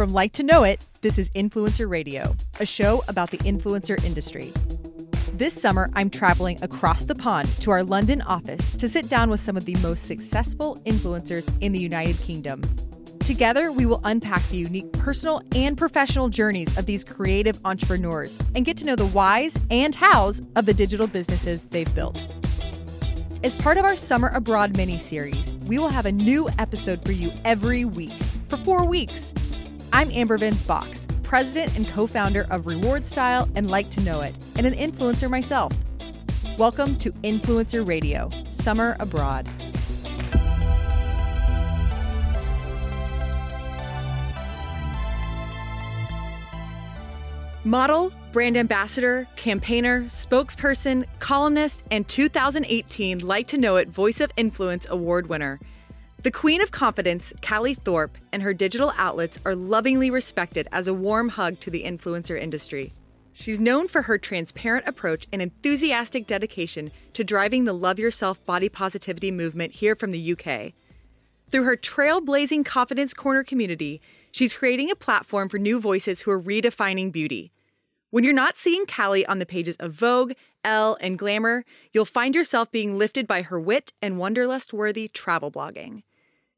From Like to Know It, this is Influencer Radio, a show about the influencer industry. This summer, I'm traveling across the pond to our London office to sit down with some of the most successful influencers in the United Kingdom. Together, we will unpack the unique personal and professional journeys of these creative entrepreneurs and get to know the whys and hows of the digital businesses they've built. As part of our Summer Abroad mini series, we will have a new episode for you every week for four weeks. I'm Amber Venz Box, president and co founder of Reward Style and Like to Know It, and an influencer myself. Welcome to Influencer Radio Summer Abroad. Model, brand ambassador, campaigner, spokesperson, columnist, and 2018 Like to Know It Voice of Influence Award winner. The queen of confidence, Callie Thorpe, and her digital outlets are lovingly respected as a warm hug to the influencer industry. She's known for her transparent approach and enthusiastic dedication to driving the Love Yourself body positivity movement here from the UK. Through her trailblazing Confidence Corner community, she's creating a platform for new voices who are redefining beauty. When you're not seeing Callie on the pages of Vogue, Elle, and Glamour, you'll find yourself being lifted by her wit and wanderlust worthy travel blogging.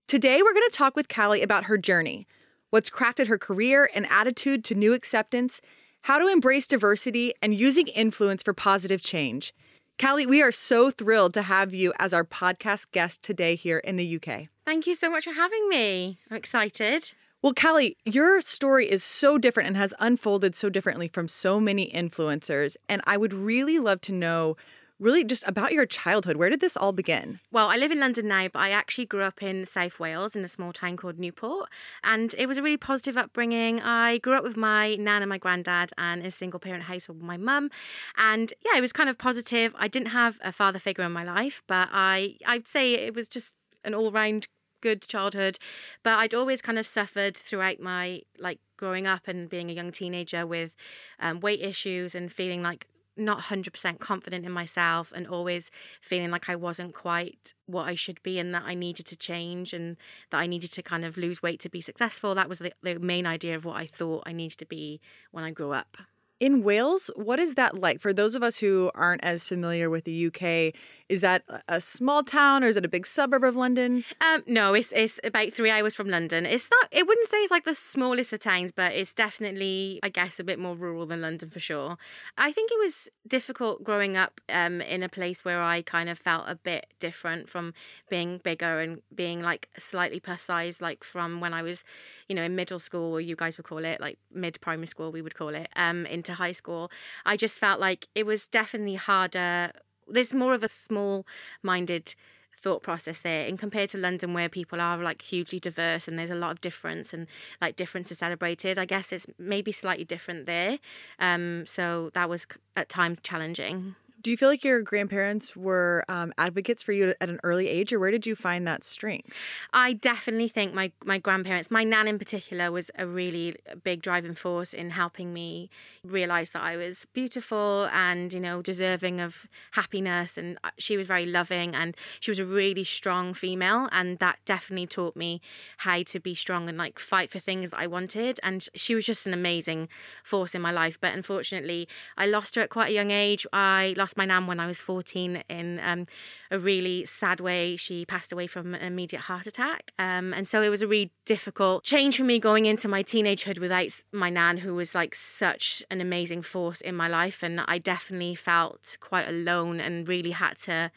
Today, we're going to talk with Callie about her journey, what's crafted her career and attitude to new acceptance, how to embrace diversity, and using influence for positive change. Callie, we are so thrilled to have you as our podcast guest today here in the UK. Thank you so much for having me. I'm excited. Well, Callie, your story is so different and has unfolded so differently from so many influencers. And I would really love to know really just about your childhood. Where did this all begin? Well, I live in London now, but I actually grew up in South Wales in a small town called Newport. And it was a really positive upbringing. I grew up with my nan and my granddad and a single parent household with my mum. And yeah, it was kind of positive. I didn't have a father figure in my life, but I I'd say it was just an all round good childhood, but I'd always kind of suffered throughout my like growing up and being a young teenager with um, weight issues and feeling like not 100% confident in myself and always feeling like I wasn't quite what I should be and that I needed to change and that I needed to kind of lose weight to be successful. That was the, the main idea of what I thought I needed to be when I grew up. In Wales, what is that like? For those of us who aren't as familiar with the UK, is that a small town or is it a big suburb of London? Um, no, it's it's about three hours from London. It's not. It wouldn't say it's like the smallest of towns, but it's definitely, I guess, a bit more rural than London for sure. I think it was difficult growing up um, in a place where I kind of felt a bit different from being bigger and being like slightly plus size, like from when I was, you know, in middle school, or you guys would call it like mid primary school, we would call it, um, into high school. I just felt like it was definitely harder there's more of a small minded thought process there and compared to london where people are like hugely diverse and there's a lot of difference and like difference is celebrated. I guess it's maybe slightly different there. Um, so that was at times challenging do you feel like your grandparents were um, advocates for you at an early age, or where did you find that strength? I definitely think my my grandparents, my nan in particular, was a really big driving force in helping me realize that I was beautiful and you know deserving of happiness. And uh, she was very loving, and she was a really strong female, and that definitely taught me how to be strong and like fight for things that I wanted. And she was just an amazing force in my life. But unfortunately, I lost her at quite a young age. I lost lost my nan when I was 14 in um, a really sad way. She passed away from an immediate heart attack. Um, and so it was a really difficult change for me going into my teenagehood without my nan, who was like such an amazing force in my life. And I definitely felt quite alone and really had to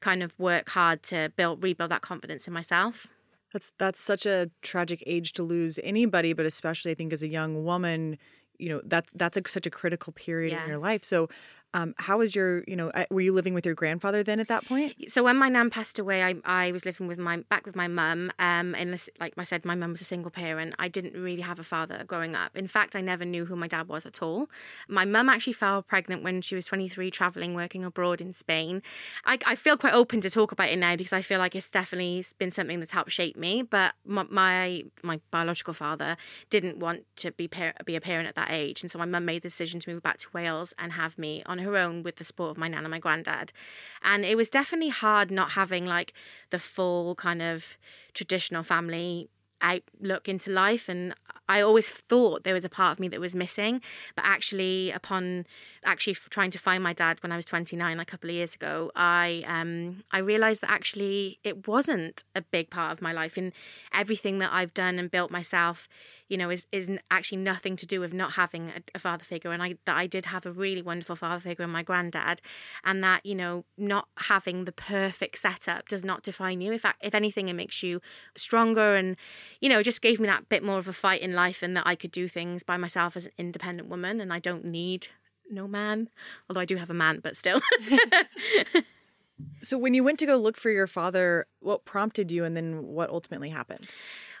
kind of work hard to build rebuild that confidence in myself. That's that's such a tragic age to lose anybody, but especially I think as a young woman, you know that that's a, such a critical period yeah. in your life. So um, how was your, you know, uh, were you living with your grandfather then at that point? So when my nan passed away, I, I was living with my back with my mum. Um, and like I said, my mum was a single parent. I didn't really have a father growing up. In fact, I never knew who my dad was at all. My mum actually fell pregnant when she was 23, traveling, working abroad in Spain. I, I feel quite open to talk about it now because I feel like it's definitely been something that's helped shape me. But my my, my biological father didn't want to be par- be a parent at that age, and so my mum made the decision to move back to Wales and have me on her own with the support of my nan and my granddad. And it was definitely hard not having like the full kind of traditional family outlook into life and I always thought there was a part of me that was missing, but actually, upon actually trying to find my dad when I was 29, a couple of years ago, I um, I realized that actually it wasn't a big part of my life. In everything that I've done and built myself, you know, is is actually nothing to do with not having a, a father figure. And I that I did have a really wonderful father figure in my granddad, and that you know, not having the perfect setup does not define you. Fact, if anything, it makes you stronger, and you know, just gave me that bit more of a fight in life, and that I could do things by myself as an independent woman, and I don't need no man. Although I do have a man, but still. so when you went to go look for your father, what prompted you, and then what ultimately happened?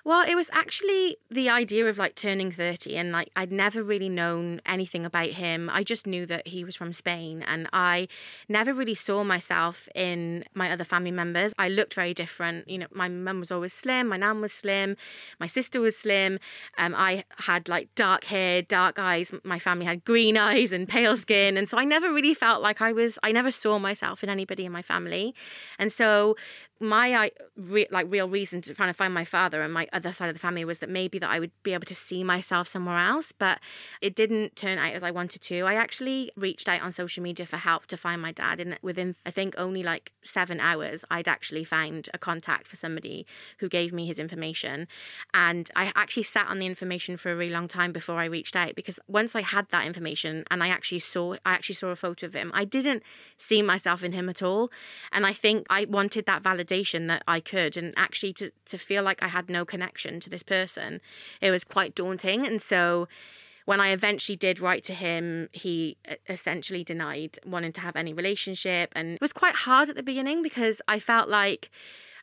Well, it was actually the idea of like turning 30 and like I'd never really known anything about him. I just knew that he was from Spain and I never really saw myself in my other family members. I looked very different. You know, my mum was always slim, my nan was slim, my sister was slim. Um, I had like dark hair, dark eyes. My family had green eyes and pale skin. And so I never really felt like I was, I never saw myself in anybody in my family. And so my re, like real reason to trying to find my father and my other side of the family was that maybe that I would be able to see myself somewhere else, but it didn't turn out as I wanted to. I actually reached out on social media for help to find my dad, and within I think only like seven hours, I'd actually found a contact for somebody who gave me his information, and I actually sat on the information for a really long time before I reached out because once I had that information and I actually saw I actually saw a photo of him, I didn't see myself in him at all, and I think I wanted that validation validation that I could and actually to, to feel like I had no connection to this person, it was quite daunting. And so when I eventually did write to him, he essentially denied wanting to have any relationship. And it was quite hard at the beginning because I felt like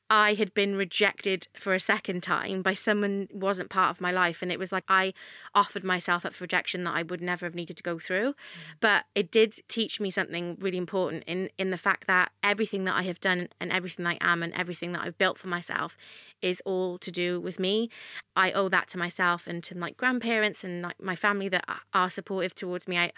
I had been rejected for a second time by someone who wasn't part of my life. And it was like I offered myself up for rejection that I would never have needed to go through. Mm. But it did teach me something really important in, in the fact that everything that I have done and everything I am and everything that I've built for myself is all to do with me. I owe that to myself and to my grandparents and like my family that are supportive towards me. I,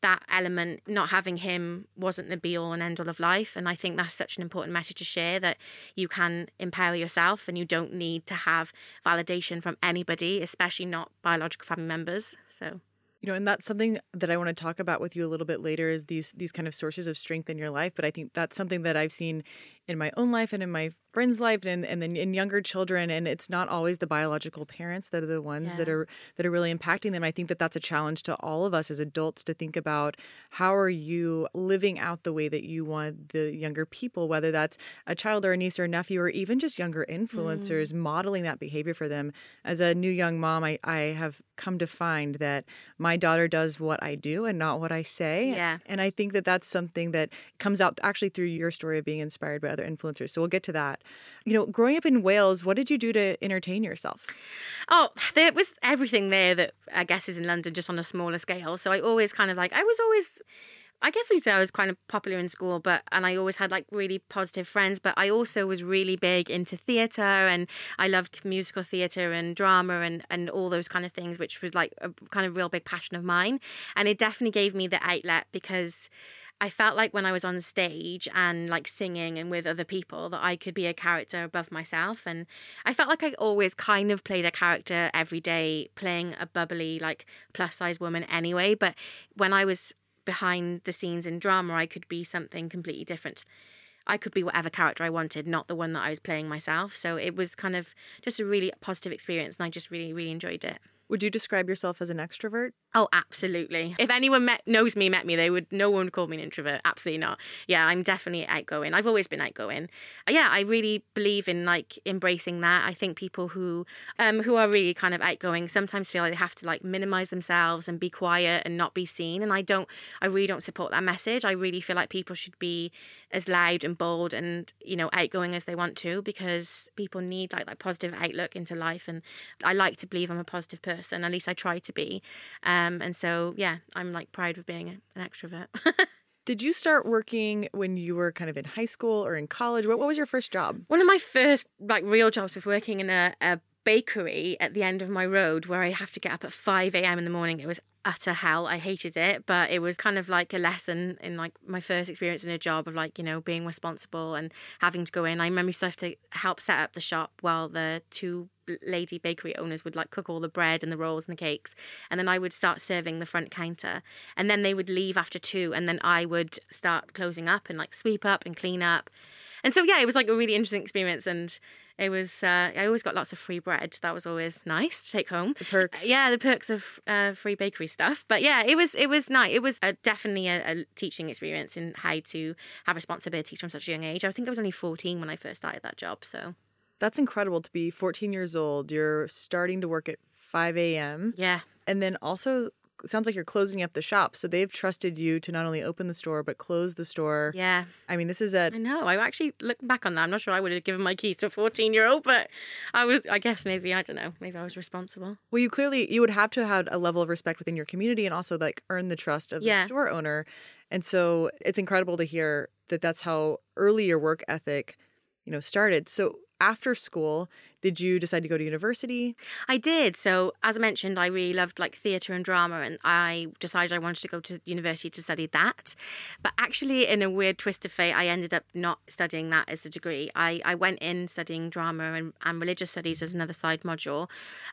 that element, not having him, wasn't the be all and end all of life. And I think that's such an important message to share that you can empower yourself and you don't need to have validation from anybody, especially not biological family members. So you know and that's something that i want to talk about with you a little bit later is these these kind of sources of strength in your life but i think that's something that i've seen in my own life and in my friends' life and and then in younger children and it's not always the biological parents that are the ones yeah. that are that are really impacting them. I think that that's a challenge to all of us as adults to think about how are you living out the way that you want the younger people whether that's a child or a niece or a nephew or even just younger influencers mm. modeling that behavior for them. As a new young mom, I I have come to find that my daughter does what I do and not what I say. Yeah. And I think that that's something that comes out actually through your story of being inspired by other influencers. So we'll get to that. You know, growing up in Wales, what did you do to entertain yourself? Oh, there was everything there that I guess is in London, just on a smaller scale. So I always kind of like, I was always. I guess you'd say I was kind of popular in school, but and I always had like really positive friends. But I also was really big into theatre, and I loved musical theatre and drama and and all those kind of things, which was like a kind of real big passion of mine. And it definitely gave me the outlet because I felt like when I was on stage and like singing and with other people that I could be a character above myself. And I felt like I always kind of played a character every day, playing a bubbly, like plus size woman anyway. But when I was behind the scenes in drama, I could be something completely different. I could be whatever character I wanted, not the one that I was playing myself. So it was kind of just a really positive experience, and I just really, really enjoyed it. Would you describe yourself as an extrovert? Oh, absolutely. If anyone met, knows me, met me, they would. No one would call me an introvert. Absolutely not. Yeah, I'm definitely outgoing. I've always been outgoing. Yeah, I really believe in like embracing that. I think people who, um, who are really kind of outgoing sometimes feel like they have to like minimize themselves and be quiet and not be seen. And I don't. I really don't support that message. I really feel like people should be as loud and bold and you know outgoing as they want to because people need like that positive outlook into life. And I like to believe I'm a positive person. And at least I try to be. Um, um, and so, yeah, I'm like proud of being an extrovert. Did you start working when you were kind of in high school or in college? What, what was your first job? One of my first like real jobs was working in a, a bakery at the end of my road where I have to get up at 5 a.m. in the morning. It was utter hell. I hated it, but it was kind of like a lesson in like my first experience in a job of like, you know, being responsible and having to go in. I remember used to have to help set up the shop while the two lady bakery owners would like cook all the bread and the rolls and the cakes and then I would start serving the front counter and then they would leave after 2 and then I would start closing up and like sweep up and clean up. And so yeah, it was like a really interesting experience and it was uh, I always got lots of free bread. That was always nice to take home. The perks. yeah, the perks of uh, free bakery stuff. But yeah, it was it was nice. It was a, definitely a, a, teaching experience in how to have responsibilities from such a young age. I think I was only 14 when I first started that job. So that's incredible to be 14 years old. You're starting to work at 5 a.m. Yeah. And then also sounds like you're closing up the shop. So they've trusted you to not only open the store but close the store. Yeah. I mean, this is a. I know. I actually looking back on that. I'm not sure I would have given my keys to a 14 year old, but I was. I guess maybe I don't know. Maybe I was responsible. Well, you clearly you would have to have a level of respect within your community and also like earn the trust of Yeah. the store owner. And so it's incredible to hear that that's how early your work ethic, you know, started. So after school, did you decide to go to university? I did. So, as I mentioned, I really loved like theatre and drama, and I decided I wanted to go to university to study that. But actually, in a weird twist of fate, I ended up not studying that as a degree. I, I went in studying drama and, and religious studies as another side module,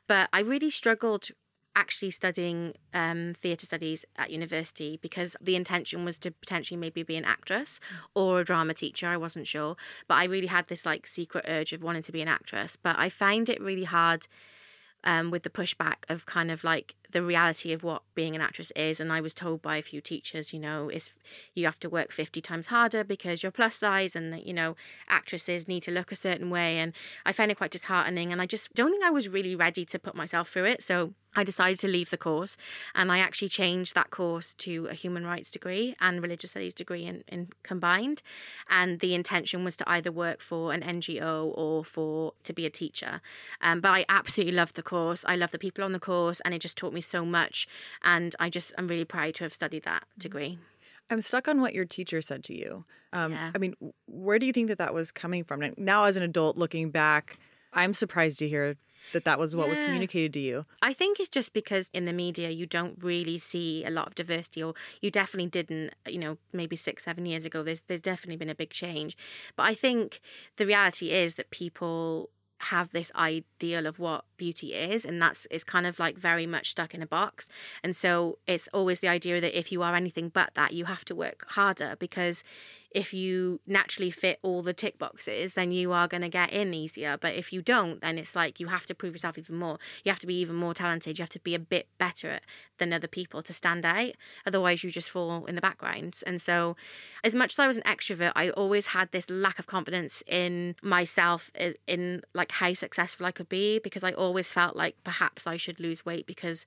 but I really struggled actually studying um, theatre studies at university because the intention was to potentially maybe be an actress or a drama teacher. I wasn't sure, but I really had this like secret urge of wanting to be an actress. But I found it really hard um, with the pushback of kind of like the reality of what being an actress is. And I was told by a few teachers, you know, is you have to work 50 times harder because you're plus size and that, you know, actresses need to look a certain way. And I found it quite disheartening. And I just don't think I was really ready to put myself through it. So I decided to leave the course and I actually changed that course to a human rights degree and religious studies degree in, in combined. And the intention was to either work for an NGO or for to be a teacher. Um, but I absolutely loved the course. I love the people on the course and it just taught me so much. And I just I'm really proud to have studied that degree. I'm stuck on what your teacher said to you. Um, Yeah. I mean, where do you think that that was coming from? Now, as an adult looking back, I'm surprised to hear that that was what was communicated to you. I think it's just because in the media you don't really see a lot of diversity, or you definitely didn't. You know, maybe six, seven years ago, there's there's definitely been a big change. But I think the reality is that people have this ideal of what beauty is and that's it's kind of like very much stuck in a box. And so it's always the idea that if you are anything but that you have to work harder because if you naturally fit all the tick boxes, then you are going to get in easier. But if you don't, then it's like you have to prove yourself even more. You have to be even more talented. You have to be a bit better than other people to stand out. Otherwise, you just fall in the background. And so, as much as I was an extrovert, I always had this lack of confidence in myself, in like how successful I could be, because I always felt like perhaps I should lose weight because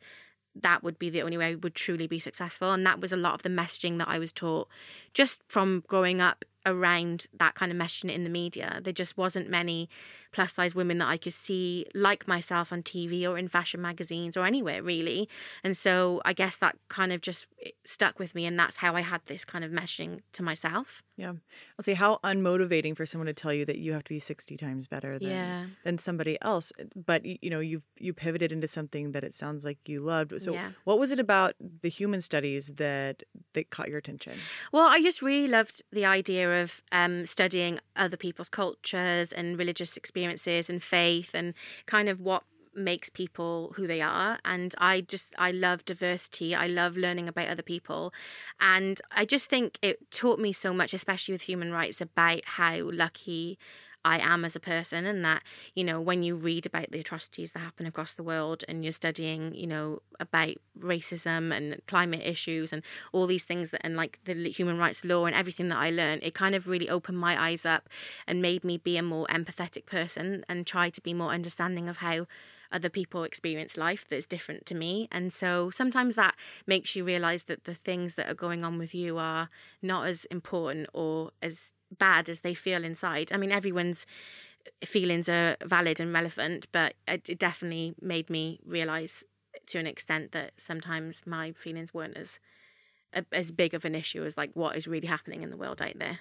that would be the only way I would truly be successful. And that was a lot of the messaging that I was taught just from growing up around that kind of messaging in the media. There just wasn't many plus size women that I could see like myself on TV or in fashion magazines or anywhere really. And so I guess that kind of just eh, stuck with me. And that's how I had this kind of messaging to myself. Yeah. I'll say how unmotivating for someone to tell you that you have to be 60 times better than Yeah. than somebody else. But you know, you you pivoted into something that it sounds like you loved. So Yeah. what was it about the human studies that that caught your attention? Well, I just really loved the idea of um, studying other people's cultures and religious experiences and faith and kind of what makes people who they are. And i just i love diversity. I love learning about other people. And i just think it taught me so much especially with human rights about how lucky I am as a person, and that, you know, when you read about the atrocities that happen across the world and you're studying, you know, about racism and climate issues and all these things that, and like the human rights law and everything that I learned, it kind of really opened my eyes up and made me be a more empathetic person and try to be more understanding of how other people experience life that's different to me. And so sometimes that makes you realize that the things that are going on with you are not as important or as bad as they feel inside. I mean, everyone's feelings are valid and relevant, but it it definitely made me realize to an extent that sometimes my feelings weren't as as big of an issue as like what is really happening in the world out there.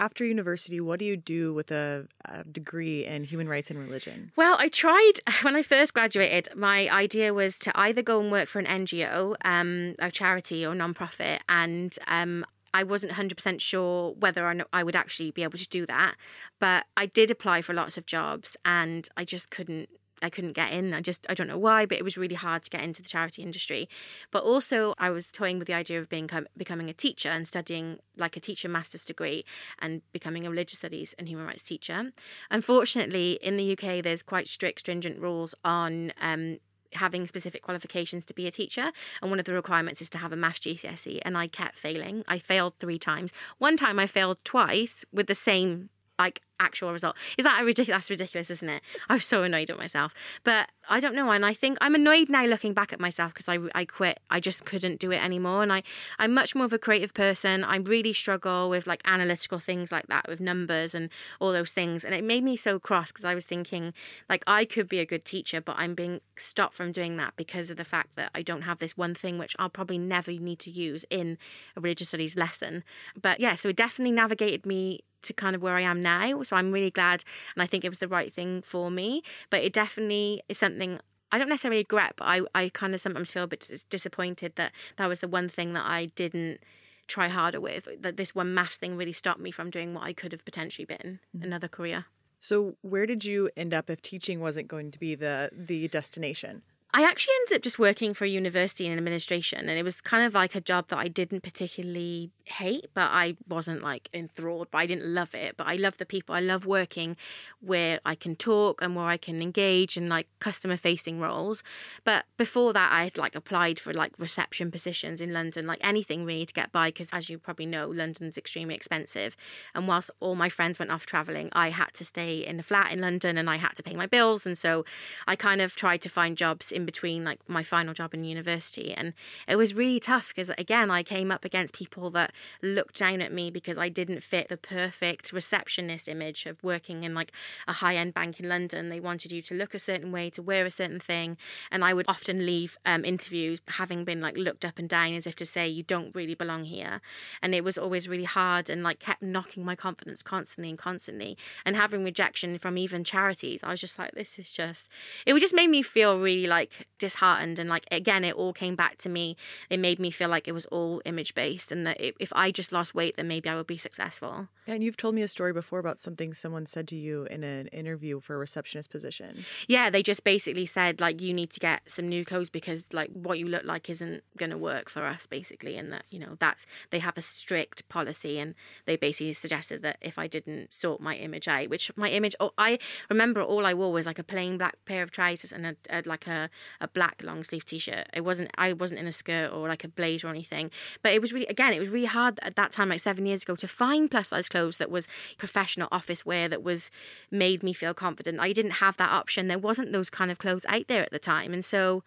After university, what do you do with a, a, degree in human rights and religion? Well, I tried when I first graduated. My idea was to either go and work for an NGO, um, a charity or nonprofit, and um, I wasn't 100% sure whether or not I would actually be able to do that. But I did apply for lots of jobs and I just couldn't I couldn't get in. I just I don't know why, but it was really hard to get into the charity industry. But also I was toying with the idea of being becoming a teacher and studying like a teacher master's degree and becoming a religious studies and human rights teacher. Unfortunately, in the UK there's quite strict stringent rules on um, having specific qualifications to be a teacher and one of the requirements is to have a maths GCSE and I kept failing. I failed 3 times. One time I failed twice with the same like actual result. Is that a ridiculous? That's ridiculous, isn't it? I was so annoyed at myself. But I don't know. And I think I'm annoyed now looking back at myself because I, I quit. I just couldn't do it anymore. And I, I'm much more of a creative person. I really struggle with like analytical things like that, with numbers and all those things. And it made me so cross because I was thinking like I could be a good teacher, but I'm being stopped from doing that because of the fact that I don't have this one thing which I'll probably never need to use in a religious studies lesson. But yeah, so it definitely navigated me to kind of where I am now. So I'm really glad, and I think it was the right thing for me. But it definitely is something I don't necessarily regret, but I, I kind of sometimes feel a bit disappointed that that was the one thing that I didn't try harder with. That this one maths thing really stopped me from doing what I could have potentially been mm-hmm. another career. So where did you end up if teaching wasn't going to be the the destination? I actually ended up just working for a university in administration, and it was kind of like a job that I didn't particularly hate, but I wasn't like enthralled, but I didn't love it. But I love the people. I love working where I can talk and where I can engage in like customer facing roles. But before that, I had like applied for like reception positions in London, like anything really to get by, because as you probably know, London's extremely expensive. And whilst all my friends went off traveling, I had to stay in a flat in London and I had to pay my bills. And so I kind of tried to find jobs in between like my final job in university. And it was really tough because, again, I came up against people that looked down at me because I didn't fit the perfect receptionist image of working in like a high end bank in London. They wanted you to look a certain way, to wear a certain thing. And I would often leave um, interviews having been like looked up and down as if to say, you don't really belong here. And it was always really hard and like kept knocking my confidence constantly and constantly. And having rejection from even charities, I was just like, this is just, it would just made me feel really like like disheartened. And like again it all came back to me. It made me feel like it was all image based and that if i just lost weight then maybe i would be successful and you've told me a story before about something someone said to you in an interview for a receptionist position yeah they just basically said like you need to get some new clothes because like what you look like isn't going to work for us basically and that you know that's they have a strict policy and they basically suggested that if i didn't sort my image out which my image oh i remember all i wore was like a plain black pair of trousers and a, a like a a black long sleeve t-shirt. It wasn't I wasn't in a skirt or like a blazer or anything. But it was really again, it was really hard at that time, like seven years ago, to find plus size clothes that was professional office wear that was made me feel confident. I didn't have that option. There wasn't those kind of clothes out there at the time. And so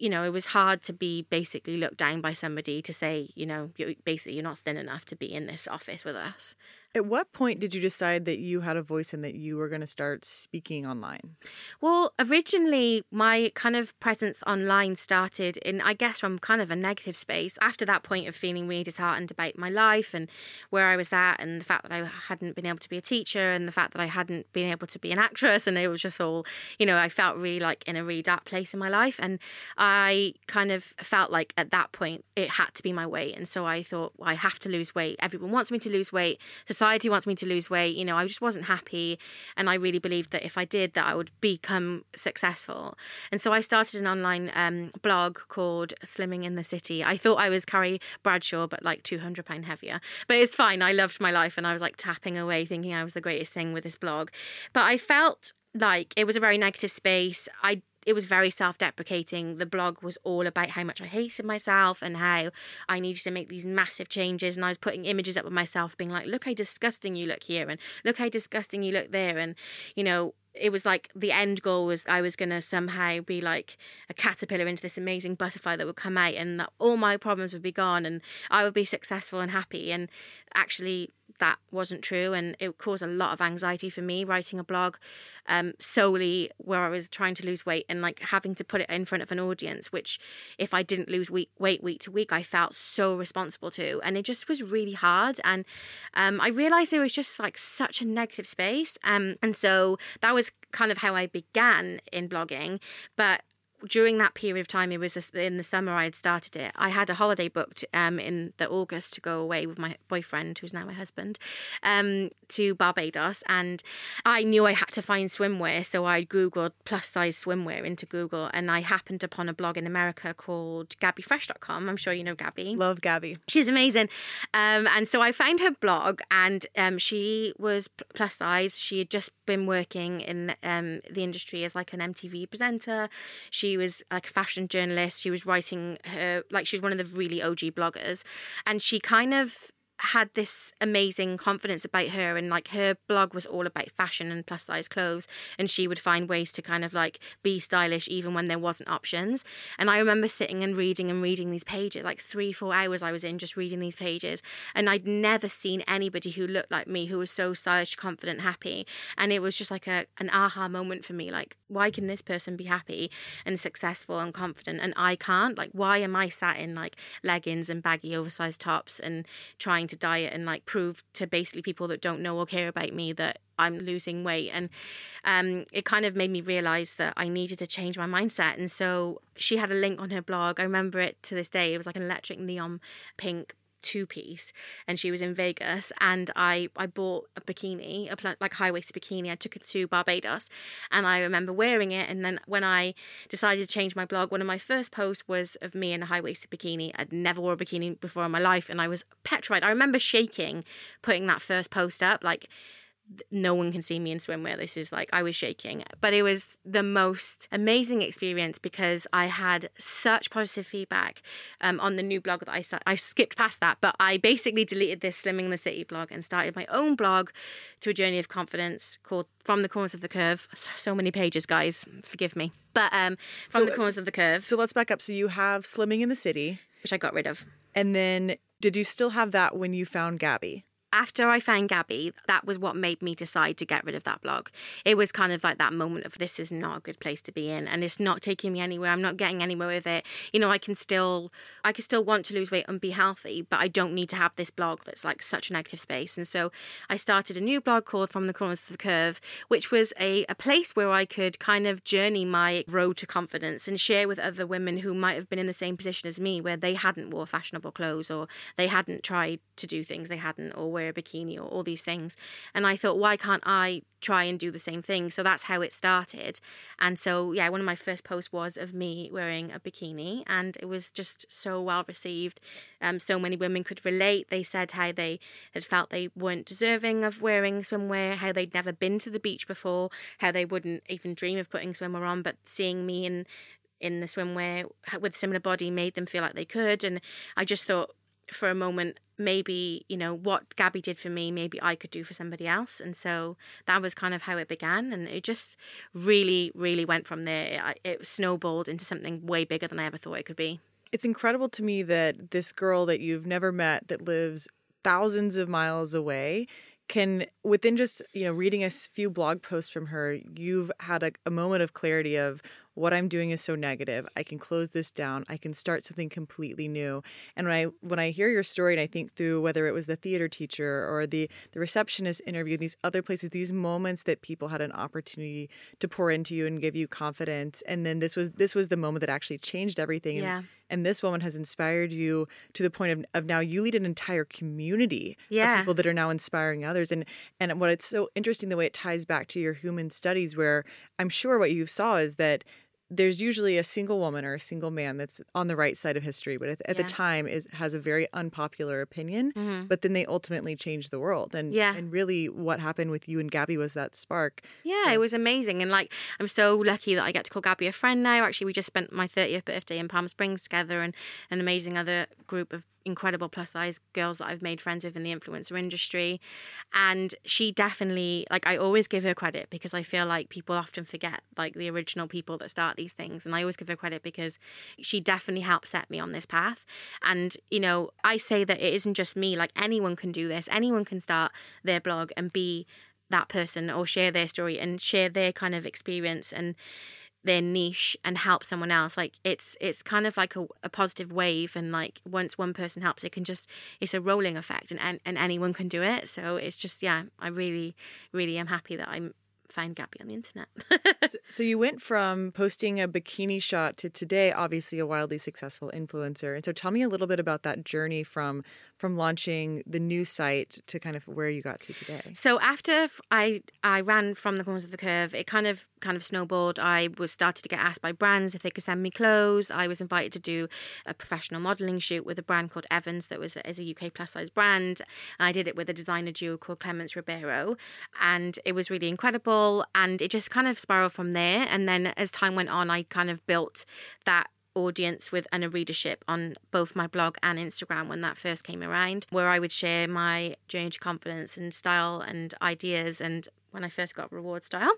you know, it was hard to be basically looked down by somebody to say, you know, you're, basically you're not thin enough to be in this office with us. At what point did you decide that you had a voice and that you were going to start speaking online? Well, originally, my kind of presence online started in, I guess, from kind of a negative space. After that point of feeling really disheartened about my life and where I was at, and the fact that I hadn't been able to be a teacher, and the fact that I hadn't been able to be an actress, and it was just all, you know, I felt really like in a really dark place in my life. And I kind of felt like at that point it had to be my weight. And so I thought, well, I have to lose weight. Everyone wants me to lose weight. Society wants me to lose weight. You know, I just wasn't happy. And I really believed that if I did, that I would become successful. And so I started an online um, blog called Slimming in the City. I thought I was Carrie Bradshaw, but like 200 pound heavier. But it's fine. I loved my life and I was like tapping away, thinking I was the greatest thing with this blog. But I felt like it was a very negative space. I it was very self-deprecating. The blog was all about how much I hated myself and how I needed to make these massive changes. And I was putting images up of myself, being like, "Look how disgusting you look here," and "Look how disgusting you look there," and you know. It was like the end goal was I was gonna somehow be like a caterpillar into this amazing butterfly that would come out, and all my problems would be gone, and I would be successful and happy. And actually, that wasn't true and it caused a lot of anxiety for me writing a blog um, solely where I was trying to lose weight and like having to put it in front of an audience which if I didn't lose week, weight week to week I felt so responsible to and it just was really hard and um, I realized it was just like such a negative space um, and so that was kind of how I began in blogging but during that period of time, it was in the summer I had started it. I had a holiday booked um, in the August to go away with my boyfriend, who's now my husband, um, to Barbados, and I knew I had to find swimwear, so I googled plus size swimwear into Google, and I happened upon a blog in America called GabiFresh.com. I'm sure you know Gabi. Love Gabi. She's amazing, um, and so I found her blog, and um, she was plus size. She had just been working in um, the industry as like an MTV presenter. She she was like a fashion journalist. She was writing her like she was one of the really OG bloggers, and she kind of had this amazing confidence about her and like her blog was all about fashion and plus size clothes and she would find ways to kind of like be stylish even when there wasn't options. And i remember sitting and reading and reading these pages like three four hours i was in just reading these pages and i'd never seen anybody who looked like me who was so stylish confident happy. And it was just like a an aha moment for me like why can this person be happy and successful and confident and i can't? Like why am i sat in like leggings and baggy oversized tops and trying to diet and like prove to basically people that don't know or care about me that I'm losing weight. And um, it kind of made me realize that I needed to change my mindset. And so she had a link on her blog. I remember it to this day. It was like an electric neon pink two piece and she was in Vegas and I I bought a bikini a like high waisted bikini. I took it to Barbados and I remember wearing it and then when I decided to change my blog one of my first posts was of me in a high waisted bikini. I'd never wore a bikini before in my life and I was petrified. I remember shaking putting that first post up like no one can see me in swimwear. This is like I was shaking, but it was the most amazing experience because I had such positive feedback um, on the new blog that I started. I skipped past that, but I basically deleted this Slimming in the City blog and started my own blog to a journey of confidence called From the Corners of the Curve. So many pages, guys. Forgive me, but um, From so, the Corners of the Curve. So let's back up. So you have Slimming in the City, which I got rid of, and then did you still have that when you found Gabi? After I found Gabi, that was what made me decide to get rid of that blog. It was kind of like that moment of this is not a good place to be in and it's not taking me anywhere. I'm not getting anywhere with it. You know, I can still I can still want to lose weight and be healthy, but I don't need to have this blog that's like such a negative space. And so I started a new blog called From the Corners of the Curve, which was a, a place where I could kind of journey my road to confidence and share with other women who might have been in the same position as me where they hadn't wore fashionable clothes or they hadn't tried to do things they hadn't or wear a bikini or all these things. And I thought, why can't I try and do the same thing? So that's how it started. And so, yeah, one of my first posts was of me wearing a bikini, and it was just so well received. Um, so many women could relate. They said how they had felt they weren't deserving of wearing swimwear, how they'd never been to the beach before, how they wouldn't even dream of putting swimwear on, but seeing me in in the swimwear with similar body made them feel like they could. And I just thought for a moment maybe you know what gabi did for me maybe i could do for somebody else. And so that was kind of how it began. And it just really really went from there. It, snowballed into something way bigger than i ever thought it could be. It's incredible to me that this girl that you've never met that lives thousands of miles away can within just you know reading a few blog posts from her you've had a, a moment of clarity of what I'm doing is so negative. I can close this down. I can start something completely new. And when I when I hear your story and I think through whether it was the theater teacher or the the receptionist interview, these other places, these moments that people had an opportunity to pour into you and give you confidence, and then this was this was the moment that actually changed everything. Yeah. And, and this woman has inspired you to the point of, of now you lead an entire community yeah. of people that are now inspiring others and and what it's so interesting the way it ties back to your human studies where i'm sure what you saw is that there's usually a single woman or a single man that's on the right side of history, but at, at yeah. the time is has a very unpopular opinion. Mm-hmm. But then they ultimately change the world, and yeah. and really what happened with you and Gabi was that spark. Yeah, so. it was amazing, and like I'm so lucky that I get to call Gabi a friend now. Actually, we just spent my 30th birthday in Palm Springs together, and an amazing other group of incredible plus size girls that I've made friends with in the influencer industry. And she definitely, like, I always give her credit because I feel like people often forget, like, the original people that start these things. And I always give her credit because she definitely helped set me on this path. And, you know, I say that it isn't just me, like, anyone can do this, anyone can start their blog and be that person or share their story and share their kind of experience and their niche and help someone else like it's it's kind of like a, a, positive wave and like once one person helps it can just it's a rolling effect and, and and anyone can do it so it's just yeah i really really am happy that i'm find Gabi on the internet. so, you went from posting a bikini shot to today, obviously a wildly successful influencer. And so tell me a little bit about that journey from from launching the new site to kind of where you got to today. So after I I ran from the corners of the curve, it kind of kind of snowballed. I was started to get asked by brands if they could send me clothes. I was invited to do a professional modeling shoot with a brand called Evans that was is a UK plus size brand. I did it with a designer duo called Clements Ribeiro, and it was really incredible. And it just kind of spiraled from there. And then as time went on, I kind of built that audience with and a readership on both my blog and Instagram when that first came around, where I would share my journey to confidence and style and ideas and when I first got reward style.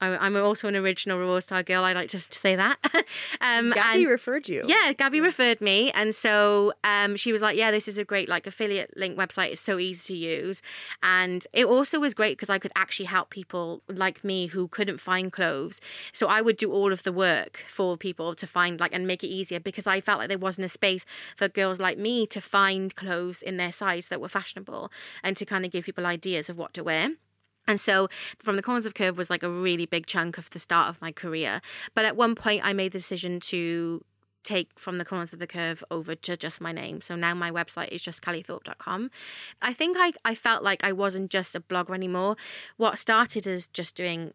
I, am also an original reward style girl. I like to say that. um, Gabi referred you. Yeah, Gabi referred me, and so um, she was like, "Yeah, this is a great like affiliate link website. It's so easy to use, and it also was great because I could actually help people like me who couldn't find clothes. So I would do all of the work for people to find like and make it easier because I felt like there wasn't a space for girls like me to find clothes in their size that were fashionable and to kind of give people ideas of what to wear. And so, from the corners of curve was like a really big chunk of the start of my career. But at one point, I made the decision to take from the corners of the curve over to just my name. So now my website is just calliethorpe.com. I think I, I felt like I wasn't just a blogger anymore. What started as just doing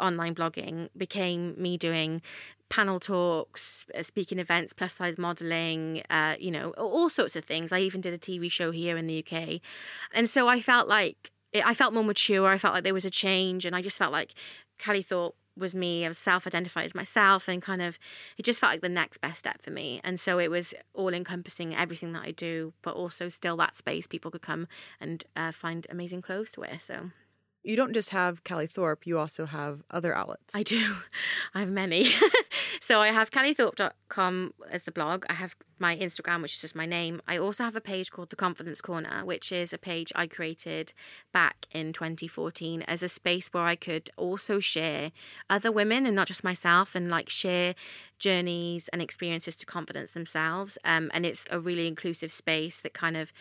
online blogging became me doing panel talks, uh, speaking events, plus size modeling, uh, you know, all sorts of things. I even did a TV show here in the UK. And so I felt like it, I felt more mature. I felt like there was a change, and I just felt like Callie Thorpe was me. I was self-identified as myself, and kind of it just felt like the next best step for me. And so it was all encompassing everything that I do, but also still that space people could come and uh, find amazing clothes to wear. So you don't just have Callie Thorpe, you also have other outlets. I do. I have many. so I have calliethorpe.com as the blog. I have my Instagram, which is just my name. I also have a page called The Confidence Corner, which is a page I created back in 2014 as a space where I could also share other women and not just myself and like share journeys and experiences to confidence themselves. Um, and it's a really inclusive space that kind of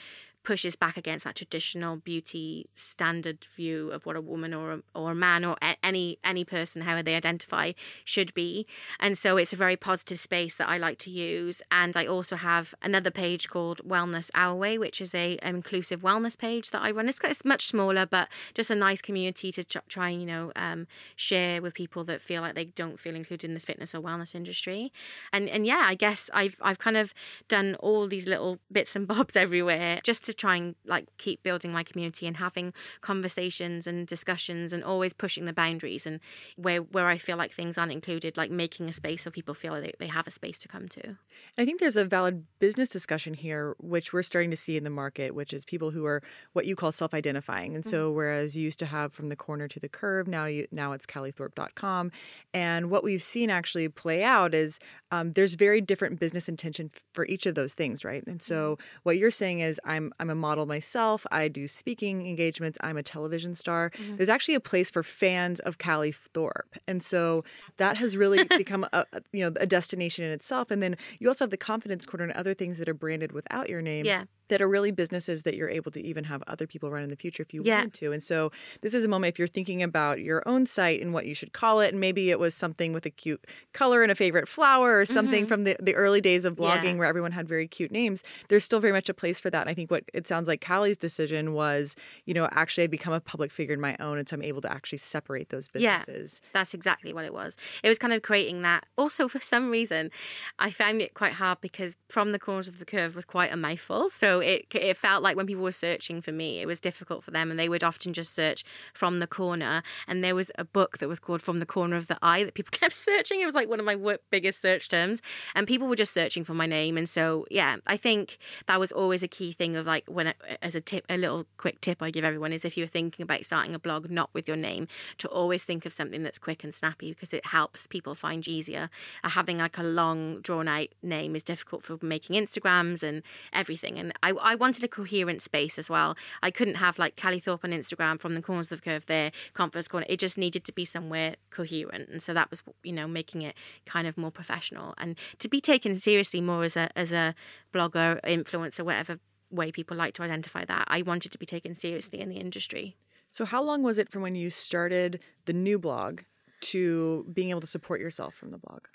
pushes back against that traditional beauty standard view of what a woman or a, or a man or a, any any person how they identify should be. And so it's a very positive space that I like to use. And I also have another page called Wellness Our Way which is a an inclusive wellness page that I run. It's, it's much smaller but just a nice community to try and you know um, share with people that feel like they don't feel included in the fitness or wellness industry. And and yeah I guess I've I've kind of done all these little bits and bobs everywhere just to try and like keep building my community and having conversations and discussions and always pushing the boundaries and where where I feel like things aren't included, like making a space so people feel like they, they have a space to come to. I think there's a valid business discussion here, which we're starting to see in the market, which is people who are what you call self-identifying. And so, mm-hmm. whereas you used to have from the corner to the curve, now you now it's calliethorpe.com. And what we've seen actually play out is um, there's very different business intention for each of those things, right? And so, mm-hmm. what you're saying is, I'm I'm a model myself. I do speaking engagements. I'm a television star. Mm-hmm. There's actually a place for fans of Callie Thorpe, and so that has really become a, you know a destination in itself. And then you also have the confidence corner and other things that are branded without your name. Yeah that are really businesses that you're able to even have other people run in the future if you yeah. want to. And so this is a moment if you're thinking about your own site and what you should call it, and maybe it was something with a cute color and a favorite flower or something mm-hmm. from the, the early days of blogging yeah. where everyone had very cute names, there's still very much a place for that. And I think what it sounds like Callie's decision was, you know, actually I become a public figure in my own and so I'm able to actually separate those businesses. Yeah, that's exactly what it was. It was kind of creating that. Also, for some reason, I found it quite hard because from the corners of the curve was quite a mouthful. So it it felt like when people were searching for me, it was difficult for them, and they would often just search from the corner. And there was a book that was called From the Corner of the Eye that people kept searching. It was like one of my biggest search terms, and people were just searching for my name. And so yeah, I think that was always a key thing of like when as a tip, a little quick tip I give everyone is if you're thinking about starting a blog not with your name, to always think of something that's quick and snappy because it helps people find you easier. Uh, having like a long drawn out name is difficult for making Instagrams and everything. And I wanted a coherent space as well. I couldn't have like Callie Thorpe on Instagram from the corners of the curve there, Confidence Corner. It just needed to be somewhere coherent. And so that was, you know, making it kind of more professional and to be taken seriously more as a as a blogger, influencer, whatever way people like to identify that. I wanted to be taken seriously in the industry. So, how long was it from when you started the new blog to being able to support yourself from the blog?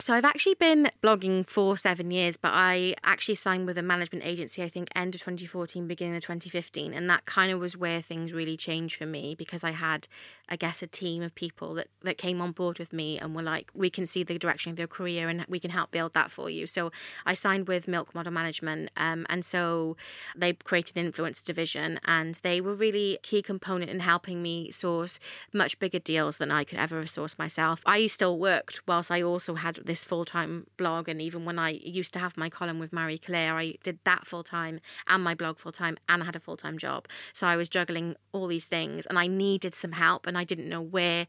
So I've actually been blogging for seven years, but I actually signed with a management agency, I think end of 2014, beginning of 2015. And that kind of was where things really changed for me because I had, I guess, a team of people that, that came on board with me and were like, we can see the direction of your career and we can help build that for you. So I signed with Milk Model Management. Um, and so they created an influence division and they were really a key component in helping me source much bigger deals than I could ever have sourced myself. I still worked whilst I also had this full time blog. And even when I used to have my column with Marie Claire, I did that full time and my blog full time and I had a full time job. So I was juggling all these things and I needed some help and I didn't know where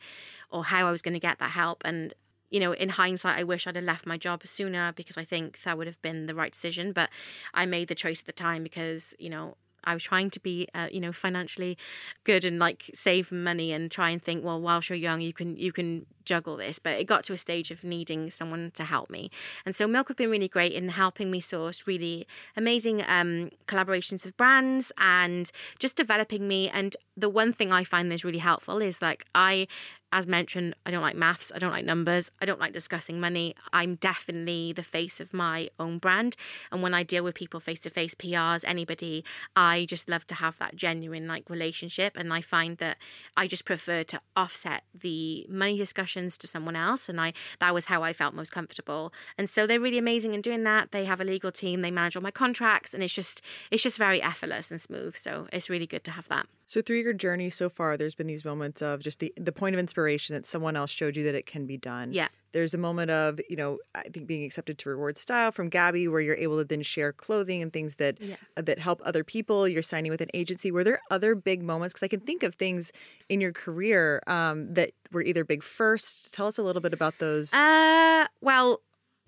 or how I was going to get that help. And you know, in hindsight, I wish I'd have left my job sooner because I think that would have been the right decision. But I made the choice at the time because, you know, I was trying to be, uh, you know, financially good and like save money and try and think, well, whilst you're young, you can you can juggle this. But it got to a stage of needing someone to help me, and so Milk have been really great in helping me source really amazing um, collaborations with brands and just developing me. And the one thing I find that's really helpful is like I as mentioned, I don't like maths, I don't like numbers, I don't like discussing money. I'm definitely the face of my own brand. And when I deal with people face to face, PRs, anybody, I just love to have that genuine like relationship. And I find that I just prefer to offset the money discussions to someone else. And I that was how I felt most comfortable. And so they're really amazing in doing that. They have a legal team, they manage all my contracts, and it's just it's just very effortless and smooth. So it's really good to have that. So through your journey so far, there's been these moments of just the the point of inspiration that someone else showed you that it can be done. Yeah. There's a moment of, you know, I think being accepted to rewardStyle from Gabi where you're able to then share clothing and things that yeah. uh, that help other people. You're signing with an agency. Were there other big moments? Because I can think of things in your career um, that were either big first. Tell us a little bit about those. Uh, well,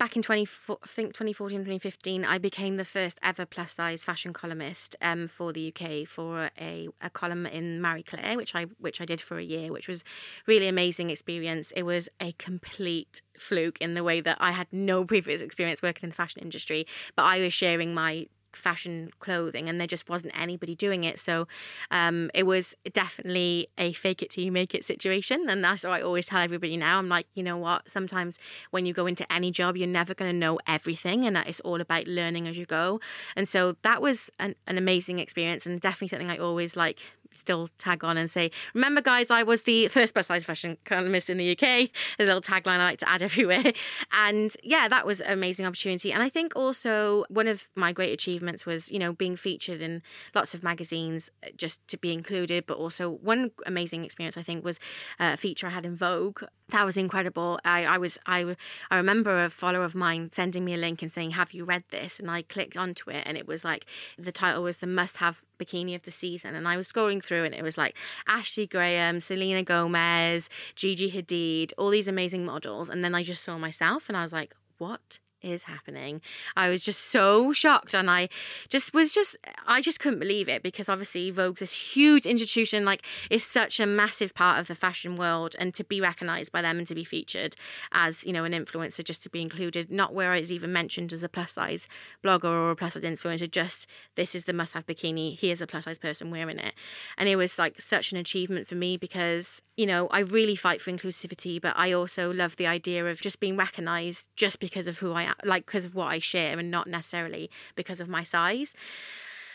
back in 20, I think 2014, 2015, I became the first ever plus size fashion columnist um, for the UK for a, a column in Marie Claire, which I which I did for a year, which was really amazing experience. It was a complete fluke in the way that I had no previous experience working in the fashion industry, but I was sharing my fashion clothing and there just wasn't anybody doing it. So um, it was definitely a fake it till you make it situation. And that's what i always tell everybody now. I'm like you know what? Sometimes when you go into any job you're never going to know everything and that it's all about learning as you go. And so that was an, an amazing experience and definitely something i always like still tag on and say, remember, guys, I was the first plus size fashion columnist in the UK. A little tagline I like to add everywhere. And yeah, that was an amazing opportunity. And I think also one of my great achievements was, you know, being featured in lots of magazines uh, just to be included. But also, one amazing experience I think was uh, a feature I had in Vogue. That was incredible. I, I was I I remember a follower of mine sending me a link and saying, "Have you read this?" And I clicked onto it, and it was like the title was the must-have bikini of the season. And I was scrolling through and it was like Ashley Graham, Selena Gomez, Gigi Hadid, all these amazing models. And then I just saw myself and I was like, what is happening? I was just so shocked and I just was just I just couldn't believe it because obviously Vogue's this huge institution like is such a massive part of the fashion world and to be recognized by them and to be featured as, you know, an influencer just to be included not where it's even mentioned as a plus size blogger or a plus size influencer just this is the must have bikini here's a plus size person wearing it. And it was like such an achievement for me because, you know, I really fight for inclusivity but I also love the idea of just being recognized just because of who I am like because of what I share and not necessarily because of my size.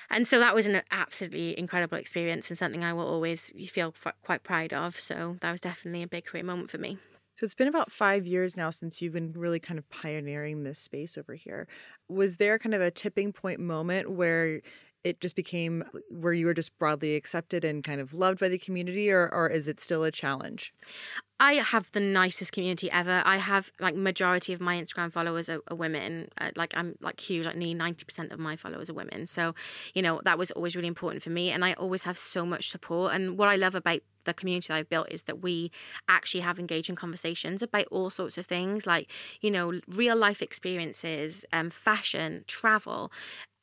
And so that was an absolutely incredible experience and something I will always feel quite proud of. So that was definitely a big career moment for me. So it's been about five years now since you've been really kind of pioneering this space over here. Was there kind of a tipping point moment where it just became where you were just broadly accepted and kind of loved by the community or, or is it still a challenge I have the nicest community ever. I have like majority of my Instagram followers are, are women. Uh, like I'm like huge, like nearly ninety percent of my followers are women. So, you know, that was always really important for me, and I always have so much support. And what I love about the community that I've built is that we actually have engaging conversations about all sorts of things, like you know, real life experiences, um, fashion, travel,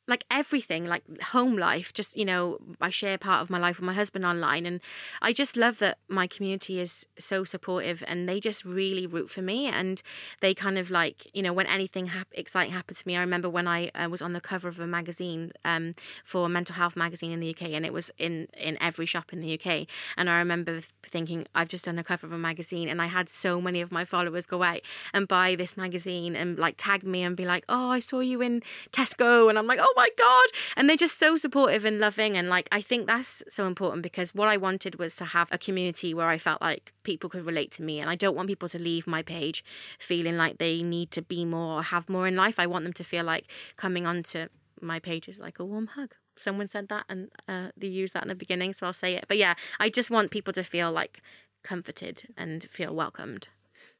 like everything, like home life. Just you know, I share part of my life with my husband online, and I just love that my community is so supportive, and they just really root for me, and they kind of like you know when anything exciting happened to me. I remember when I uh, was on the cover of a magazine um, for a mental health magazine in the UK, and it was in in every shop in the UK, and I remember thinking I've just done a cover of a magazine, and I had so many of my followers go out and buy this magazine and like tag me and be like, oh, I saw you in Tesco, and I'm like, oh my god. And they're just so supportive and loving. And like i think that's so important because what i wanted was to have a community where i felt like people could relate to me. And i don't want people to leave my page feeling like they need to be more or have more in life. I want them to feel like coming onto my page is like a warm hug. Someone said that and uh, they used that in the beginning so i'll say it. But yeah i just want people to feel like comforted and feel welcomed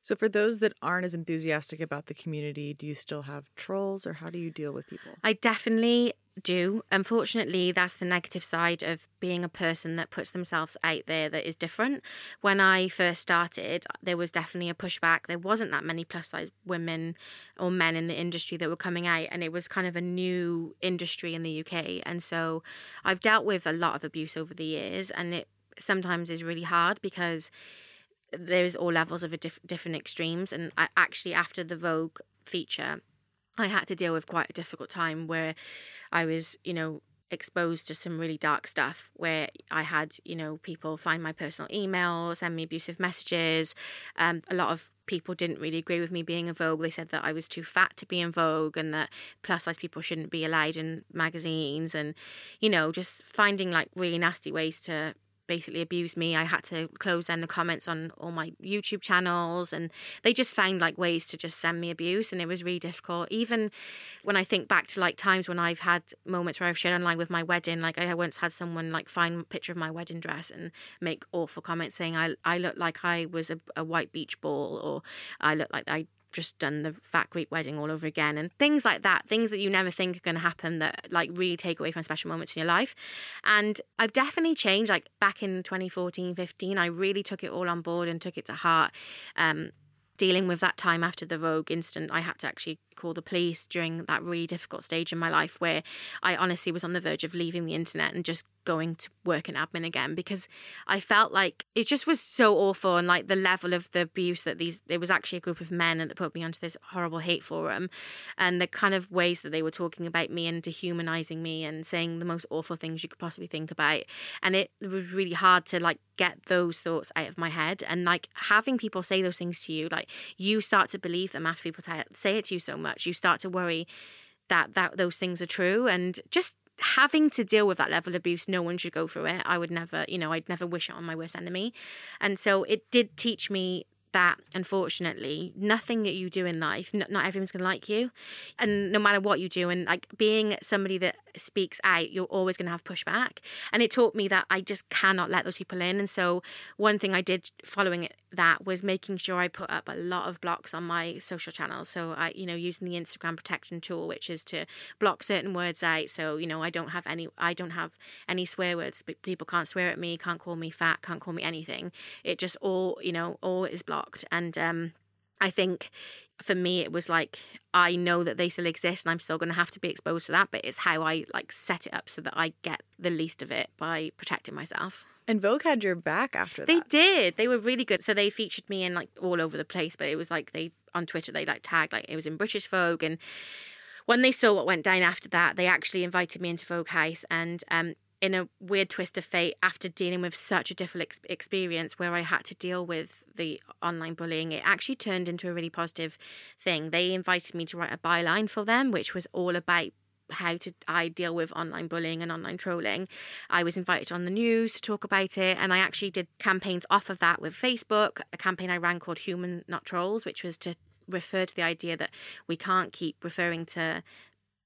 so, for those that aren't as enthusiastic about the community, do you still have trolls or how do you deal with people? I definitely do. Unfortunately, that's the negative side of being a person that puts themselves out there that is different. When I first started, there was definitely a pushback. There wasn't that many plus size women or men in the industry that were coming out, and it was kind of a new industry in the UK. And so I've dealt with a lot of abuse over the years, and it sometimes is really hard because there's all levels of diff- different extremes. And I, actually, after the Vogue feature, I had to deal with quite a difficult time where I was, you know, exposed to some really dark stuff where I had, you know, people find my personal email, send me abusive messages. Um, a lot of people didn't really agree with me being in Vogue. They said that I was too fat to be in Vogue and that plus size people shouldn't be allowed in magazines and, you know, just finding like really nasty ways to basically abused me. I had to close down the comments on all my YouTube channels, and they just found like ways to just send me abuse, and it was really difficult. Even when I think back to like times when I've had moments where I've shared online with my wedding, like I once had someone like find a picture of my wedding dress and make awful comments saying I I look like I was a, a white beach ball, or I look like I just done the fat Greek wedding all over again and things like that, things that you never think are going to happen that like really take away from special moments in your life. And I've definitely changed. Like back in 2014, 15, I really took it all on board and took it to heart. Um, dealing with that time after the Vogue incident, I had to actually call the police during that really difficult stage in my life where I honestly was on the verge of leaving the internet and just going to work in admin again because I felt like it just was so awful and like the level of the abuse that these there was actually a group of men that put me onto this horrible hate forum and the kind of ways that they were talking about me and dehumanizing me and saying the most awful things you could possibly think about. And it was really hard to like get those thoughts out of my head and like having people say those things to you like you start to believe them after people say it to you so much you start to worry that that those things are true. And just having to deal with that level of abuse no one should go through it. I would never you know i'd never wish it on my worst enemy. And so it did teach me that unfortunately nothing that you do in life not, not everyone's going to like you. And no matter what you do and like being somebody that speaks out you're always going to have pushback. And it taught me that i just cannot let those people in. And so one thing i did following that was making sure i put up a lot of blocks on my social channels. So i you know using the instagram protection tool which is to block certain words out. So you know i don't have any i don't have any swear words people can't swear at me can't call me fat can't call me anything. It just all you know all is blocked. And um, I think for me, it was like I know that they still exist, and I'm still going to have to be exposed to that. But it's how I like set it up so that I get the least of it by protecting myself. And Vogue had your back after that. They did. They were really good. So they featured me in like all over the place. But it was like they on Twitter they like tagged like it was in British Vogue and when they saw what went down after that, they actually invited me into Vogue House, and um, in a weird twist of fate after dealing with such a difficult ex- experience where I had to deal with the online bullying, it actually turned into a really positive thing. They invited me to write a byline for them, which was all about how to I deal with online bullying and online trolling. I was invited on the news to talk about it, and I actually did campaigns off of that with Facebook. A campaign I ran called Human Not Trolls, which was to refer to the idea that we can't keep referring to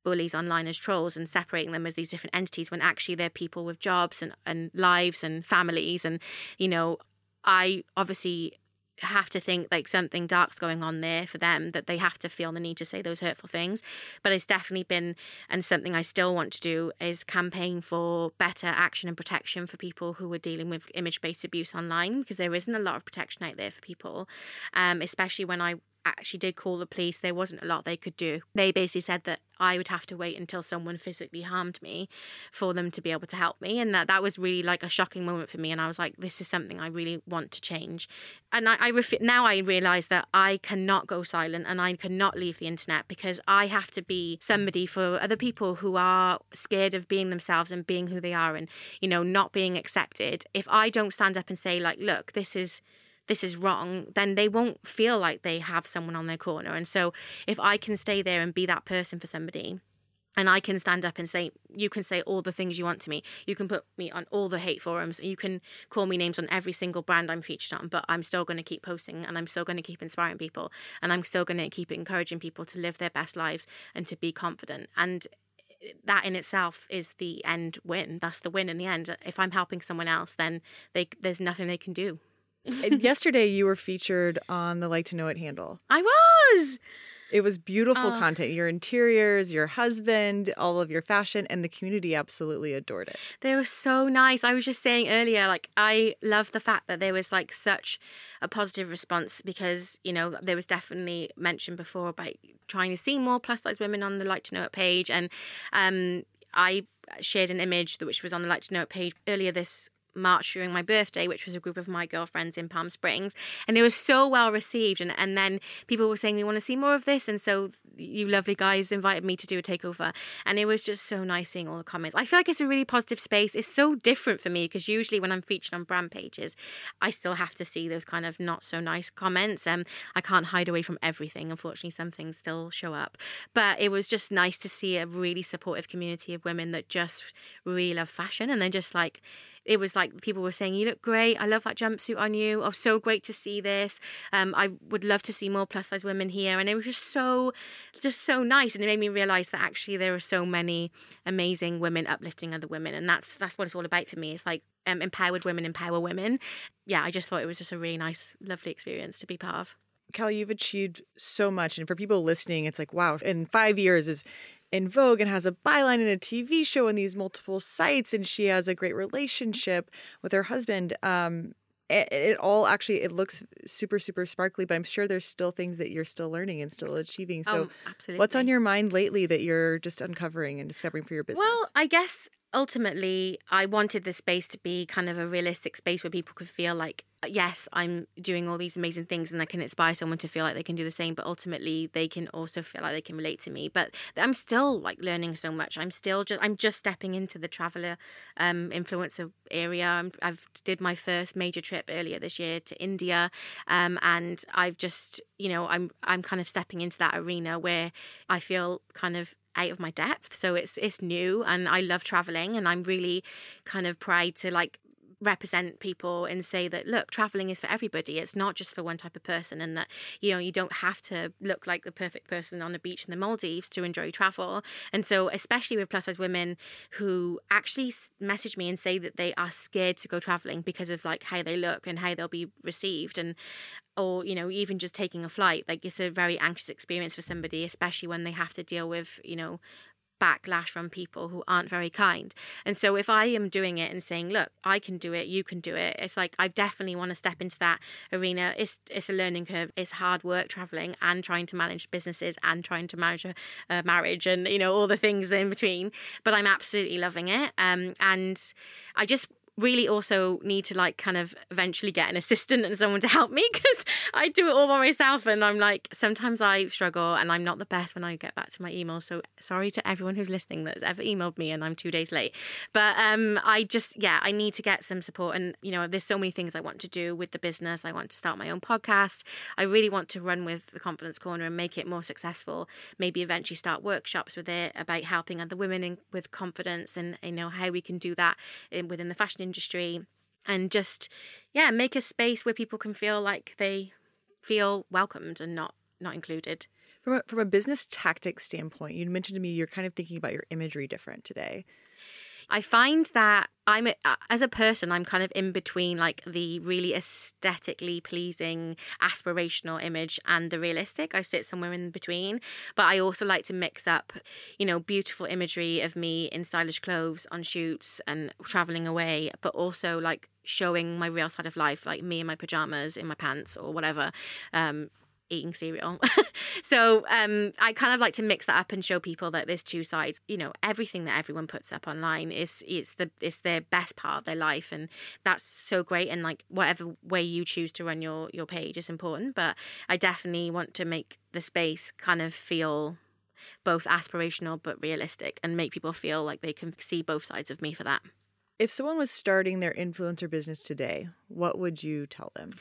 bullies online as trolls and separating them as these different entities when actually they're people with jobs and, and lives and families. And you know i obviously have to think like something dark's going on there for them that they have to feel the need to say those hurtful things. But it's definitely been and something i still want to do is campaign for better action and protection for people who are dealing with image-based abuse online because there isn't a lot of protection out there for people um, especially when i actually did call the police, there wasn't a lot they could do. They basically said that I would have to wait until someone physically harmed me for them to be able to help me. And that, that was really like a shocking moment for me. And I was like, this is something I really want to change. And I, I now I realize that I cannot go silent and I cannot leave the internet because I have to be somebody for other people who are scared of being themselves and being who they are and, you know, not being accepted. If I don't stand up and say, like, look, this is this is wrong, then they won't feel like they have someone on their corner. And so if I can stay there and be that person for somebody, and I can stand up and say, you can say all the things you want to me. You can put me on all the hate forums. You can call me names on every single brand I'm featured on, but I'm still going to keep posting and I'm still going to keep inspiring people and I'm still going to keep encouraging people to live their best lives and to be confident. And that in itself is the end win. That's the win in the end. If I'm helping someone else, then they, there's nothing they can do. yesterday you were featured on the Like to Know It handle. I was. It was beautiful uh, content. Your interiors, your husband, all of your fashion, and the community absolutely adored it. They were so nice. I was just saying earlier, like, I love the fact that there was like such a positive response because, you know, there was definitely mentioned before about trying to see more plus size women on the Like to Know It page. And um, I shared an image which was on the Like to Know It page earlier this March during my birthday, which was a group of my girlfriends in Palm Springs. And it was so well received. And, and then people were saying, we want to see more of this. And so you lovely guys invited me to do a takeover. And it was just so nice seeing all the comments. I feel like it's a really positive space. It's so different for me because usually when I'm featured on brand pages, I still have to see those kind of not so nice comments. Um, I can't hide away from everything. Unfortunately, some things still show up. But it was just nice to see a really supportive community of women that just really love fashion and they're just like, it was like people were saying, "You look great. I love that jumpsuit on you. Oh, so great to see this. Um, I would love to see more plus size women here." And it was just so, just so nice, and it made me realize that actually there are so many amazing women uplifting other women, and that's that's what it's all about for me. It's like um, empowered women empower women. Yeah, I just thought it was just a really nice, lovely experience to be part of. Callie, you've achieved so much. And for people listening, it's like, wow, in five years is in Vogue and has a byline in a TV show in these multiple sites, and she has a great relationship with her husband. Um, it, it, all actually it looks super super sparkly, but I'm sure there's still things that you're still learning and still achieving. So, oh, absolutely. what's on your mind lately that you're just uncovering and discovering for your business? Well, I guess ultimately, I wanted the space to be kind of a realistic space where people could feel like, yes, I'm doing all these amazing things and I can inspire someone to feel like they can do the same, but ultimately they can also feel like they can relate to me. But I'm still like learning so much. I'm still just, I'm just stepping into the traveler um, influencer area. I'm, I've did my first major trip earlier this year to India. Um, and I've just, you know, I'm, I'm kind of stepping into that arena where I feel kind of out of my depth. So it's it's new and I love traveling and I'm really kind of proud to like represent people and say that look traveling is for everybody. It's not just for one type of person and that you know you don't have to look like the perfect person on a beach in the Maldives to enjoy travel. And so especially with plus size women who actually message me and say that they are scared to go traveling because of like how they look and how they'll be received and or you know even just taking a flight. Like it's a very anxious experience for somebody especially when they have to deal with you know backlash from people who aren't very kind. And so if I am doing it and saying, look, I can do it, you can do it, it's like I definitely want to step into that arena. It's it's a learning curve. It's hard work traveling and trying to manage businesses and trying to manage a, a marriage and you know all the things in between. But I'm absolutely loving it. Um, and I just really also need to like kind of eventually get an assistant and someone to help me because I do it all by myself and I'm like sometimes I struggle and I'm not the best when I get back to my email. So sorry to everyone who's listening that's ever emailed me and I'm 2 days late. But um I just yeah I need to get some support and you know there's so many things I want to do with the business. I want to start my own podcast. I really want to run with the confidence corner and make it more successful. Maybe eventually start workshops with it about helping other women in, with confidence and you know how we can do that in, within the fashion industry and just yeah make a space where people can feel like they feel welcomed and not not included. From a, from a business tactics standpoint you mentioned to me you're kind of thinking about your imagery different today I find that I'm a, as a person, I'm kind of in between like the really aesthetically pleasing, aspirational image and the realistic. I sit somewhere in between, but I also like to mix up, you know, beautiful imagery of me in stylish clothes on shoots and traveling away, but also like showing my real side of life, like me in my pajamas, in my pants, or whatever. Um, eating cereal. so um, I kind of like to mix that up and show people that there's two sides. You know, everything that everyone puts up online is it's the it's their best part of their life, and that's so great. And like whatever way you choose to run your your page is important. But I definitely want to make the space kind of feel both aspirational but realistic and make people feel like they can see both sides of me for that. If someone was starting their influencer business today, what would you tell them?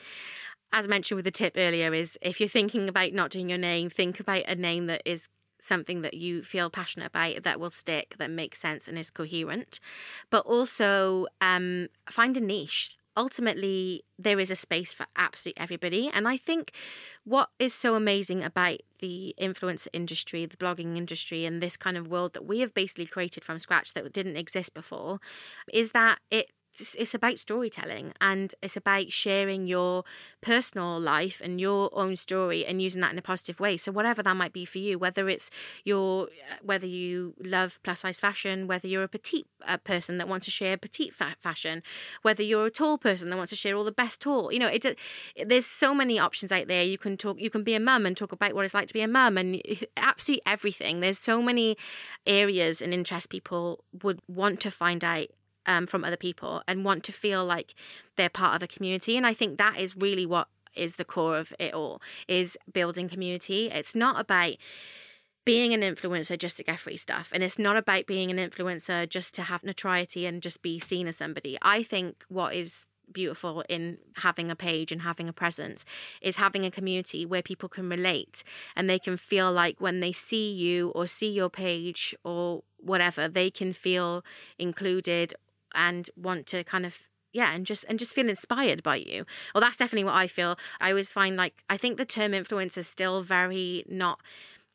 As mentioned with the tip earlier, is if you're thinking about not doing your name, think about a name that is something that you feel passionate about that will stick, that makes sense and is coherent. But also um, find a niche. Ultimately, there is a space for absolutely everybody. And I think what is so amazing about the influencer industry, the blogging industry, and this kind of world that we have basically created from scratch that didn't exist before is that it it's it's about storytelling and it's about sharing your personal life and your own story and using that in a positive way. So whatever that might be for you whether it's your uh, whether you love plus size fashion whether you're a petite uh, person that wants to share petite fa- fashion whether you're a tall person that wants to share all the best tall you know it, it there's so many options out there. You can talk you can be a mum and talk about what it's like to be a mum and absolutely everything. There's so many areas and interests people would want to find out um, from other people and want to feel like they're part of a community. And I think that is really what is the core of it all is building community. It's not about being an influencer just to get free stuff. And it's not about being an influencer just to have notoriety and just be seen as somebody. I think what is beautiful in having a page and having a presence is having a community where people can relate and they can feel like when they see you or see your page or whatever, they can feel included and want to kind of yeah and just and just feel inspired by you. Well that's definitely what i feel. I always find like i think the term influencer is still very not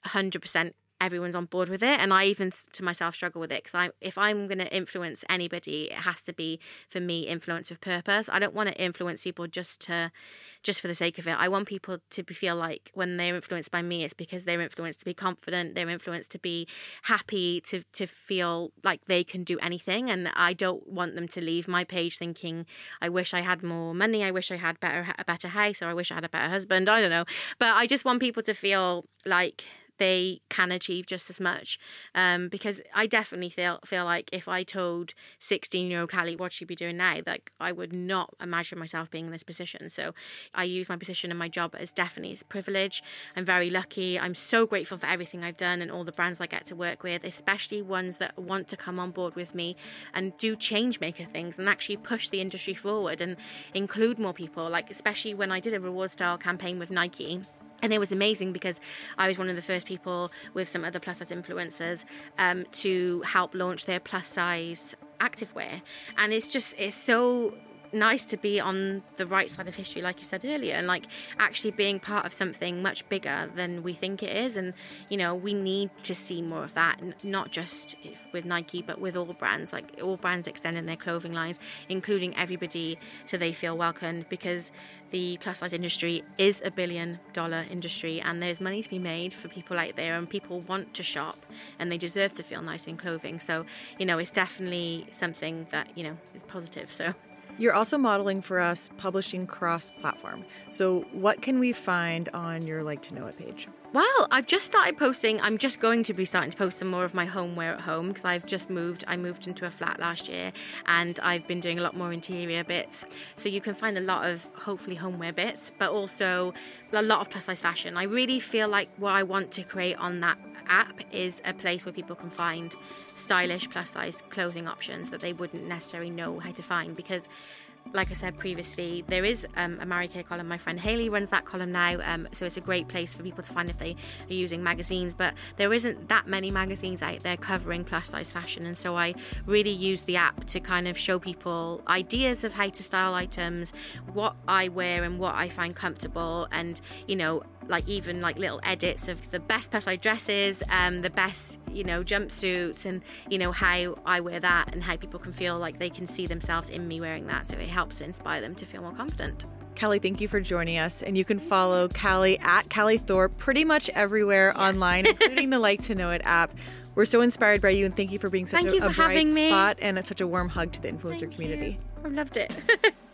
100% everyone's on board with it and i even to myself struggle with it because i if i'm going to influence anybody it has to be for me influence with purpose. I don't want to influence people just to just for the sake of it. I want people to feel like when they're influenced by me it's because they're influenced to be confident they're influenced to be happy to to feel like they can do anything and i don't want them to leave my page thinking i wish i had more money i wish i had better a better house or i wish i had a better husband i don't know. But i just want people to feel like they can achieve just as much. Um, because I definitely feel feel like if I told 16 year old Callie what she'd be doing now, like I would not imagine myself being in this position. So I use my position and my job as definitely as privilege. I'm very lucky. I'm so grateful for everything I've done and all the brands I get to work with, especially ones that want to come on board with me and do change maker things and actually push the industry forward and include more people. Like especially when I did a rewardStyle campaign with Nike and it was amazing because I was one of the first people with some other plus size influencers um, to help launch their plus size activewear. And it's just, it's so nice to be on the right side of history, like you said earlier, and like actually being part of something much bigger than we think it is. And you know, we need to see more of that, and not just with Nike, but with all brands, like all brands extending their clothing lines, including everybody, so they feel welcomed. Because the plus size industry is a billion dollar industry, and there's money to be made for people out there, and people want to shop, and they deserve to feel nice in clothing. So you know, it's definitely something that you know is positive. So. You're also modeling for us publishing cross platform. So, what can we find on your Like to Know It page? Well, I've just started posting. I'm just going to be starting to post some more of my homeware at home because I've just moved. I moved into a flat last year and I've been doing a lot more interior bits. So you can find a lot of hopefully homeware bits, but also a lot of plus size fashion. I really feel like what I want to create on that app is a place where people can find stylish plus size clothing options that they wouldn't necessarily know how to find because like I said previously, there is um, a Marie Claire column. My friend Haley runs that column now, um, so it's a great place for people to find if they are using magazines. But there isn't that many magazines out there covering plus size fashion, and so I really use the app to kind of show people ideas of how to style items, what I wear, and what I find comfortable, and you know like even like little edits of the best size dresses, um, the best you know jumpsuits, and you know how I wear that and how people can feel like they can see themselves in me wearing that. So it helps inspire them to feel more confident. Callie, thank you for joining us. And you can follow Callie at Callie Thorpe pretty much everywhere yeah. online, including the Like to Know It app. We're so inspired by you, and thank you for being such a, a bright spot and such a warm hug to the influencer thank community. You. I've loved it.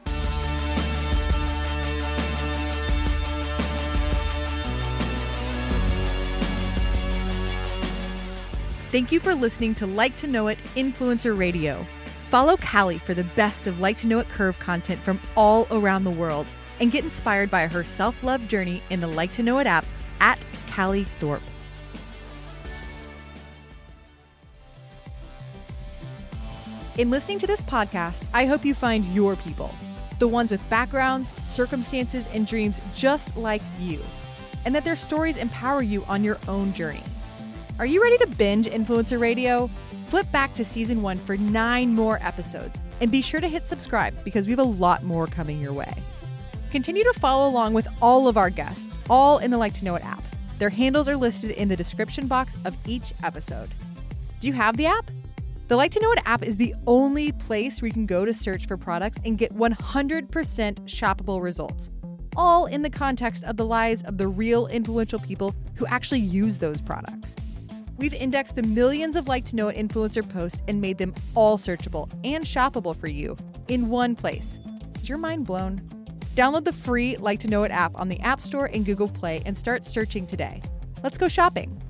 Thank you for listening to Like to Know It Influencer Radio. Follow Callie for the best of Like to Know It Curve content from all around the world and get inspired by her self love journey in the Like to Know It app at Callie Thorpe. In listening to this podcast, I hope you find your people, the ones with backgrounds, circumstances, and dreams just like you, and that their stories empower you on your own journey. Are you ready to binge Influencer Radio? Flip back to season one for nine more episodes and be sure to hit subscribe because we have a lot more coming your way. Continue to follow along with all of our guests, all in the Like to Know It app. Their handles are listed in the description box of each episode. Do you have the app? The Like to Know It app is the only place where you can go to search for products and get 100% shoppable results, all in the context of the lives of the real influential people who actually use those products. We've indexed the millions of like to know it influencer posts and made them all searchable and shoppable for you in one place. Is your mind blown? Download the free Like to Know It app on the App Store and Google Play and start searching today. Let's go shopping.